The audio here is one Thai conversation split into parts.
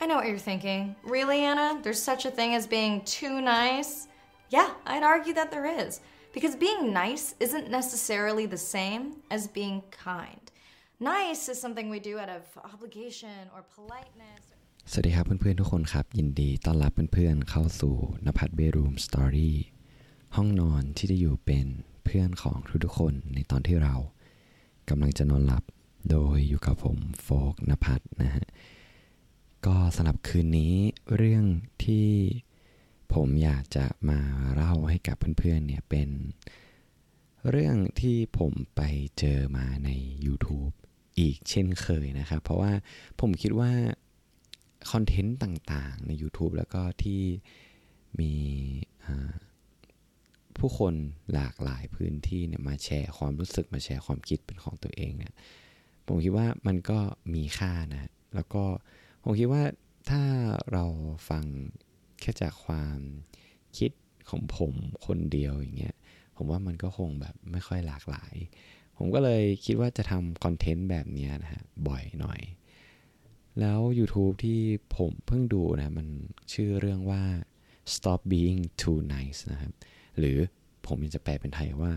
I know what you're thinking. Really, Anna? There's such a thing as being too nice? Yeah, I'd argue that there is. Because being nice isn't necessarily the same as being kind. Nice is something we do out of obligation or politeness. สวัสดีครับเพื่อนๆทุกคนครับ ยินดีต้อนรับเพื่อนๆเข้าสู่นภัทรเบรูมสตอรี่ห้องนอนที่จะอยู่เป็นเพื่อนของทุกๆคนในตอนที่เรากำลังจะนอนหลับ โดยอยู่กับผมโฟกนภัทรนะฮะ ก็สำหรับคืนนี้เรื่องที่ผมอยากจะมาเล่าให้กับเพื่อนๆเนี่ยเป็นเรื่องที่ผมไปเจอมาใน YouTube อีกเช่นเคยนะครับ เพราะว่าผมคิดว่า คอนเทนต์ต่างๆ ใน YouTube แล้วก็ที่มีผู้คนหลากหลายพื้นที่เนี่ยมาแชร์ความรู้สึกมาแชร์ความคิดเป็นของตัวเองเนี่ยผมคิดว่ามันก็มีค่านะ แล้วก็ ผมคิดว่าถ้าเราฟังแค่จากความคิดของผมคนเดียวอย่างเงี้ยผมว่ามันก็คงแบบไม่ค่อยหลากหลาย ผมก็เลยคิดว่าจะทำคอนเทนต์แบบนี้นะฮะบ่อยหน่อย แล้ว YouTube ที่ผมเพิ่งดูนะ มันชื่อเรื่องว่า stop being too nice นะครับ หรือผมจะแปลเป็นไทยว่า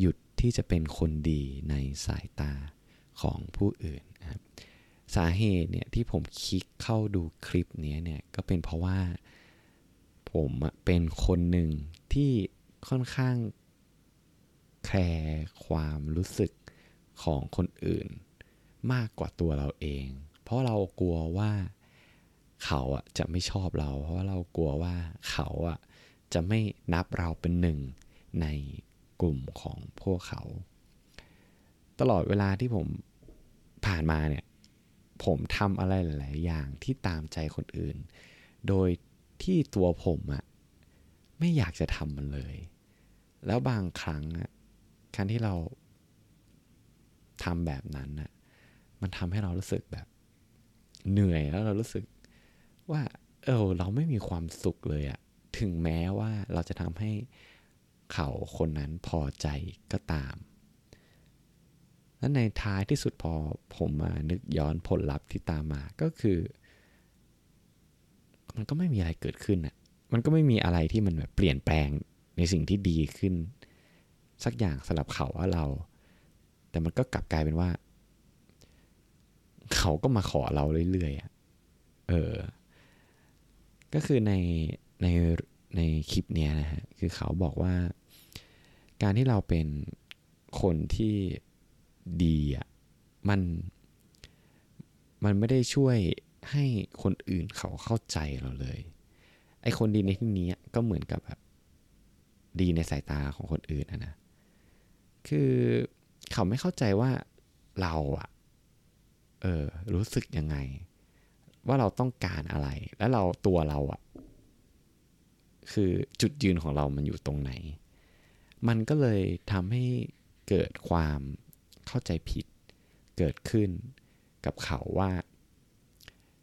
หยุดที่จะเป็นคนดีในสายตาของผู้อื่นนะครับ สาเหตุเนี่ยที่ผมคลิกเข้าดูคลิปนี้เนี่ยก็เป็นเพราะว่าผมเป็นคนหนึ่งที่ค่อนข้างแคร์ความรู้สึกของคนอื่น มากกว่าตัวเราเอง เพราะเรากลัวว่าเขาอะจะไม่ชอบเรา เพราะว่าเรากลัวว่าเขาอะจะไม่นับเราเป็นหนึ่งในกลุ่มของพวกเขา ตลอดเวลาที่ผมผ่านมาเนี่ย ผมทำอะไรหลาย ๆ อย่างที่ตามใจคนอื่น โดยที่ตัวผมอะไม่อยากจะทำมันเลย แล้วบางครั้งอะการที่เราทำแบบนั้นอะมันทำให้เรารู้สึกแบบเหนื่อยแล้วเรารู้สึกว่า เออเราไม่มีความสุขเลยอะถึงแม้ว่าเราจะทำให้เขาคนนั้นพอใจก็ตาม และในท้ายที่สุดพอผมมานึกย้อนผลลัพธ์ที่ตามมาก็คือ มันก็ไม่มีอะไรเกิดขึ้นอะมันก็ไม่มีอะไรที่มันแบบเปลี่ยนแปลงในสิ่งที่ดีขึ้น สักอย่างสำหรับเขาว่าเรา แต่มันก็กลับกลายเป็นว่า เขาก็มาขอเราเรื่อยๆอะเออ ก็คือในในในคลิปเนี้ยนะฮะคือเขาบอกว่า การที่เราเป็นคนที่ ดีอะมันมันไม่ได้ช่วยให้คนอื่นเขาเข้าใจเราเลย ไอคนดีในที่นี้ก็เหมือนกับแบบดีในสายตาของคนอื่นนะนะ คือเขาไม่เข้าใจว่าเราอะเออ รู้สึกยังไง ว่าเราต้องการอะไร แล้วเราตัวเราอะคือจุดยืนของเรามันอยู่ตรงไหน มันก็เลยทำให้เกิดความ เข้าใจผิดเกิดขึ้นกับเขาว่า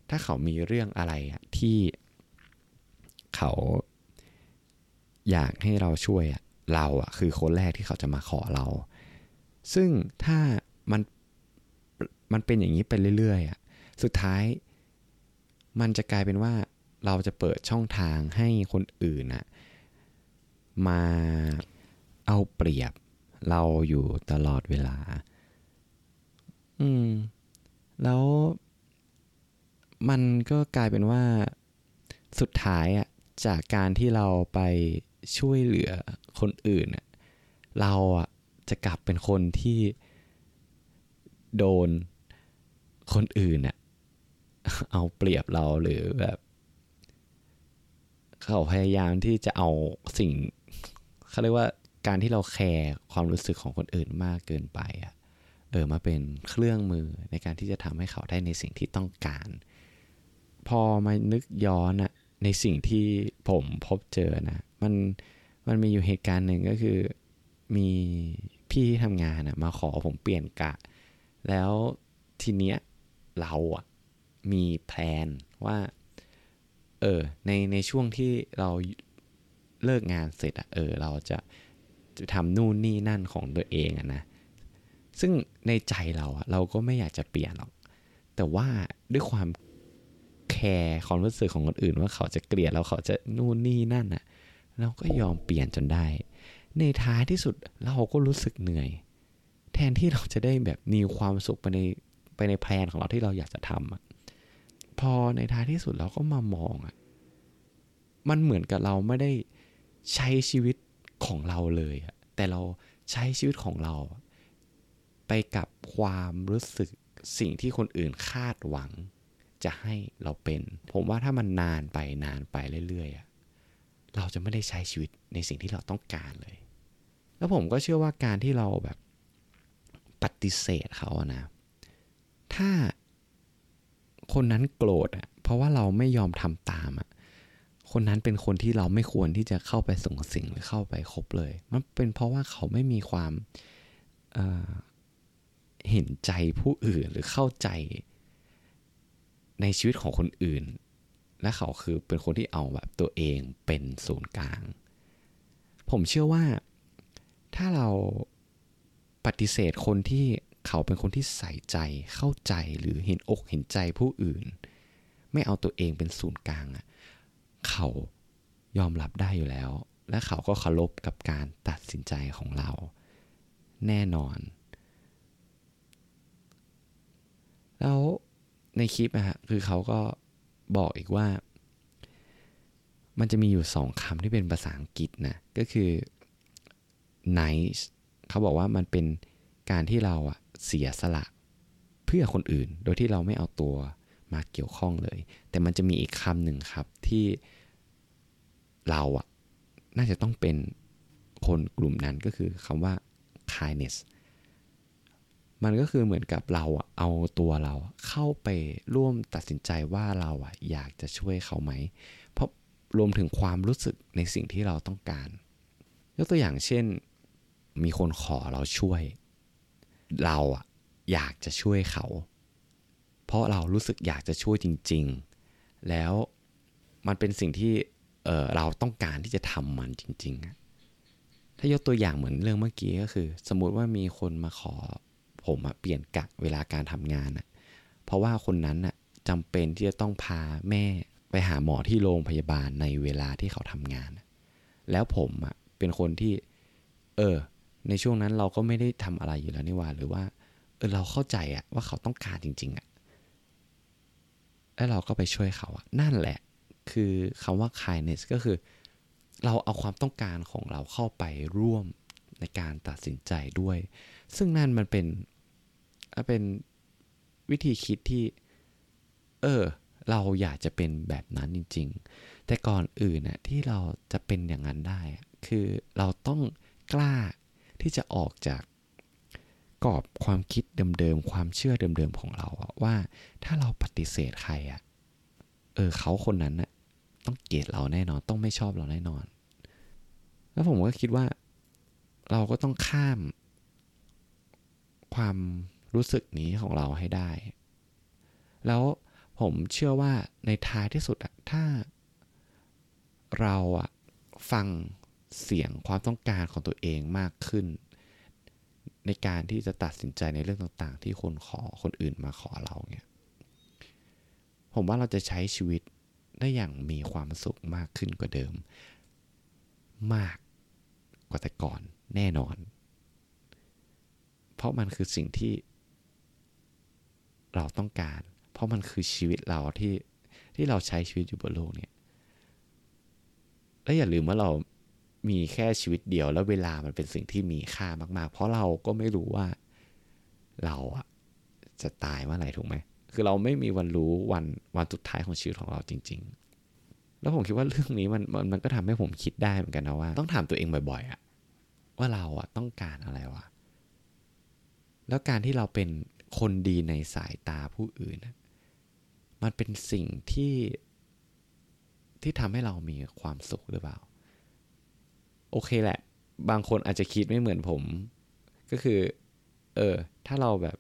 ถ้าเขามีเรื่องอะไรที่เขาอยากให้เราช่วยเราอะคือคนแรกที่เขาจะมาขอเรา ซึ่งถ้ามันมันเป็นอย่างนี้ไปเรื่อยๆอะสุดท้าย มันจะกลายเป็นว่าเราจะเปิดช่องทางให้คนอื่นอะมาเอาเปรียบเราอยู่ตลอดเวลา อืม แล้วมันก็กลายเป็นว่าสุดท้ายอะจากการที่เราไปช่วยเหลือคนอื่นเราอะจะกลับเป็นคนที่โดนคนอื่นอะเอาเปรียบเราหรือแบบ เขาพยายามที่จะเอาสิ่งเขาเรียกว่าการที่เราแคร์ความรู้สึกของคนอื่นมากเกินไปอะ ออมาเป็นเครื่องมือในการที่จะทำให้เขาได้ในสิ่งที่ต้องการ พอมานึกย้อนอะในสิ่งที่ผมพบเจอนะมันมันมีอยู่เหตุการณ์หนึ่งก็คือมีพี่ที่ทำงานอะมาขอผมเปลี่ยนกะ แล้วทีเนี้ยเราอะมีแพลนว่าเออในในช่วงที่เราเลิกงานเสร็จอะเออเราจะจะทำนู่นนี่นั่นของตัวเองอะนะ ซึ่งในใจเราอะเราก็ไม่อยากจะเปลี่ยนหรอก แต่ว่าด้วยความแคร์ความรู้สึกของคนอื่นว่าเขาจะเกลียดแล้วเขาจะนู่นนี่นั่นอะเราก็ยอมเปลี่ยนจนได้ ในท้ายที่สุดเราก็รู้สึกเหนื่อย แทนที่เราจะได้แบบมีความสุขไปในไปในแพลนของเราที่เราอยากจะทำอะพอในท้ายที่สุดเราก็มามองอะมันเหมือนกับเราไม่ได้ใช้ชีวิตของเราเลยอะแต่เราใช้ชีวิตของเรา ไปกับความรู้สึกสิ่งที่คนอื่นคาดหวัง จะให้เราเป็น ผมว่าถ้ามันนานไปนานไปเรื่อยๆเราจะไม่ได้ใช้ชีวิตในสิ่งที่เราต้องการเลย แล้วผมก็เชื่อว่าการที่เราแบบปฏิเสธเขาอะนะ ถ้าคนนั้นโกรธอะเพราะว่าเราไม่ยอมทำตามอะคนนั้นเป็นคนที่เราไม่ควรที่จะเข้าไปส่งสิ่งหรือเข้าไปคบเลย มันเป็นเพราะว่าเขาไม่มีความ เห็นใจผู้อื่นหรือเข้าใจในชีวิตของคนอื่น และเขาคือเป็นคนที่เอาแบบตัวเองเป็นศูนย์กลาง ผมเชื่อว่าถ้าเราปฏิเสธคนที่เขาเป็นคนที่ใส่ใจเข้าใจหรือเห็นอกเห็นใจผู้อื่น ไม่เอาตัวเองเป็นศูนย์กลางอะเขายอมรับได้อยู่แล้ว และเขาก็เคารพกับการตัดสินใจของเรา แน่นอน แล้วในคลิปอะฮะคือเขาก็บอกอีกว่า มันจะมีอยู่สองคำที่เป็นภาษาอังกฤษนะ ก็คือ nice เขาบอกว่ามันเป็นการที่เราอะเสียสละ เพื่อคนอื่น โดยที่เราไม่เอาตัวมาเกี่ยวข้องเลย แต่มันจะมีอีกคำหนึ่งครับที่เราอะน่าจะต้องเป็นคนกลุ่มนั้นก็คือคำว่า kindness มันก็คือเหมือนกับเราเอาตัวเราเข้าไปร่วมตัดสินใจว่าเราอยากจะช่วยเขาไหม เพราะรวมถึงความรู้สึกในสิ่งที่เราต้องการ ยกตัวอย่างเช่น มีคนขอเราช่วย เราอยากจะช่วยเขา เพราะเรารู้สึกอยากจะช่วยจริง ๆ แล้วมันเป็นสิ่งที่เเราต้องการที่จะทำมันจริง ๆ ถ้ายกตัวอย่างเหมือนเรื่องเมื่อกี้ก็คือ สมมติว่ามีคนมาขอ ผมเปลี่ยนกะเวลาการทำงานอะเพราะว่าคนนั้นอะจำเป็นที่จะต้องพาแม่ไปหาหมอที่โรงพยาบาลในเวลาที่เขาทำงาน แล้วผมอะเป็นคนที่ เออ ในช่วงนั้นเราก็ไม่ได้ทำอะไรอยู่แล้วนี่ว่า หรือว่า เออเราเข้าใจอะว่าเขาต้องการจริง ๆอะแล้วเราก็ไปช่วยเขาอะนั่นแหละ คือคำว่า kindness ก็คือ เราเอาความต้องการของเราเข้าไปร่วมในการตัดสินใจด้วย ซึ่งนั่นมันเป็น เป็นวิธีคิดที่ เออ เราอยากจะเป็นแบบนั้นจริง ๆ แต่ก่อนอื่นนะที่เราจะเป็นอย่างนั้นได้ คือเราต้องกล้าที่จะออกจากกรอบความคิดเดิมๆ ความเชื่อเดิมๆ ของเราว่าถ้าเราปฏิเสธใครอะเออเขาคนนั้นน่ะต้องเกลียดเราแน่นอน ต้องไม่ชอบเราแน่นอน แล้วผมก็คิดว่า เราก็ต้องข้าม ความ รู้สึกนี้ของเราให้ได้ แล้วผมเชื่อว่าในท้ายที่สุดอะถ้าเราอะฟังเสียงความต้องการของตัวเองมากขึ้น ในการที่จะตัดสินใจในเรื่องต่างๆ ที่คนขอคนอื่นมาขอเราเนี่ยผมว่าเราจะใช้ชีวิตได้อย่างมีความสุขมากขึ้นกว่าเดิม มากกว่าแต่ก่อนแน่นอน เพราะมันคือสิ่งที่ เราต้องการ เพราะมันคือชีวิตเราที่ที่เราใช้ชีวิตอยู่บนโลกเนี่ยและอย่าลืมว่าเรามีแค่ชีวิตเดียว แล้วเวลามันเป็นสิ่งที่มีค่ามาก ๆ เพราะเราก็ไม่รู้ว่าเราอะจะตายเมื่อไหร่ถูกไหมคือเราไม่มีวันรู้วันวันสุดท้ายของชีวิตของเราจริง ๆ แล้วผมคิดว่าเรื่องนี้มันมันมันก็ทำให้ผมคิดได้เหมือนกันนะว่า ต้องถามตัวเองบ่อยๆอะว่าเราอะต้องการอะไรวะแล้วการที่เราเป็น คนดีในสายตาผู้อื่น มันเป็นสิ่งที่ที่ทำให้เรามีความสุขหรือเปล่า โอเคแหละ บางคนอาจจะคิดไม่เหมือนผม ก็คือ เออ ถ้าเราแบบ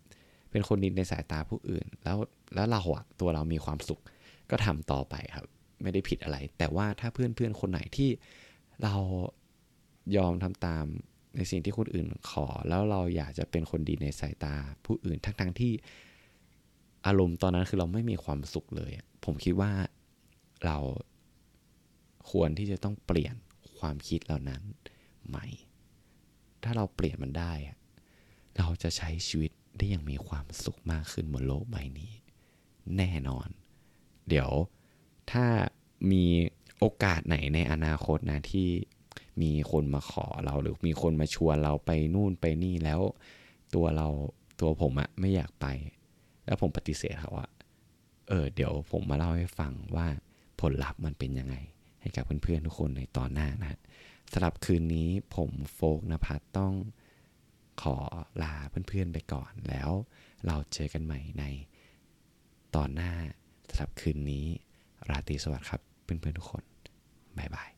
เป็นคนดีในสายตาผู้อื่น แล้วแล้วเราอะตัวเรามีความสุข ก็ทำต่อไปครับ ไม่ได้ผิดอะไร แต่ว่าถ้าเพื่อนเพื่อนคนไหนที่เรายอมทำตาม ในสิ่งที่คนอื่นขอ แล้วเราอยากจะเป็นคนดีในสายตา ผู้อื่นทั้งๆทที่อารมณ์ตอนนั้นคือเราไม่มีความสุขเลย ผมคิดว่าเราควรที่จะต้องเปลี่ยนความคิดเหล่านั้นใหม่ ถ้าเราเปลี่ยนมันได้ เราจะใช้ชีวิตได้อย่างมีความสุขมากขึ้นบนโลกใบนี้ แน่นอน เดี๋ยวถ้ามีโอกาสไหนในอนาคตนะที่ มีคนมาขอเราหรือมีคนมาชวนเราไปนู่นไปนี่แล้ว ตัวเราตัวผมอะไม่อยากไป แล้วผมปฏิเสธเขาว่าเออเดี๋ยวผมมาเล่าให้ฟังว่าผลลัพธ์มันเป็นยังไง ให้กับเพื่อนๆทุกคนในตอนหน้านะสำหรับคืนนี้ผมโฟกนภัทต้องขอลาเพื่อนๆไปก่อนแล้ว เราเจอกันใหม่ในตอนหน้าสำหรับคืนนี้ ราตรีสวัสดิ์ครับเพื่อนๆทุกคน บ๊ายบาย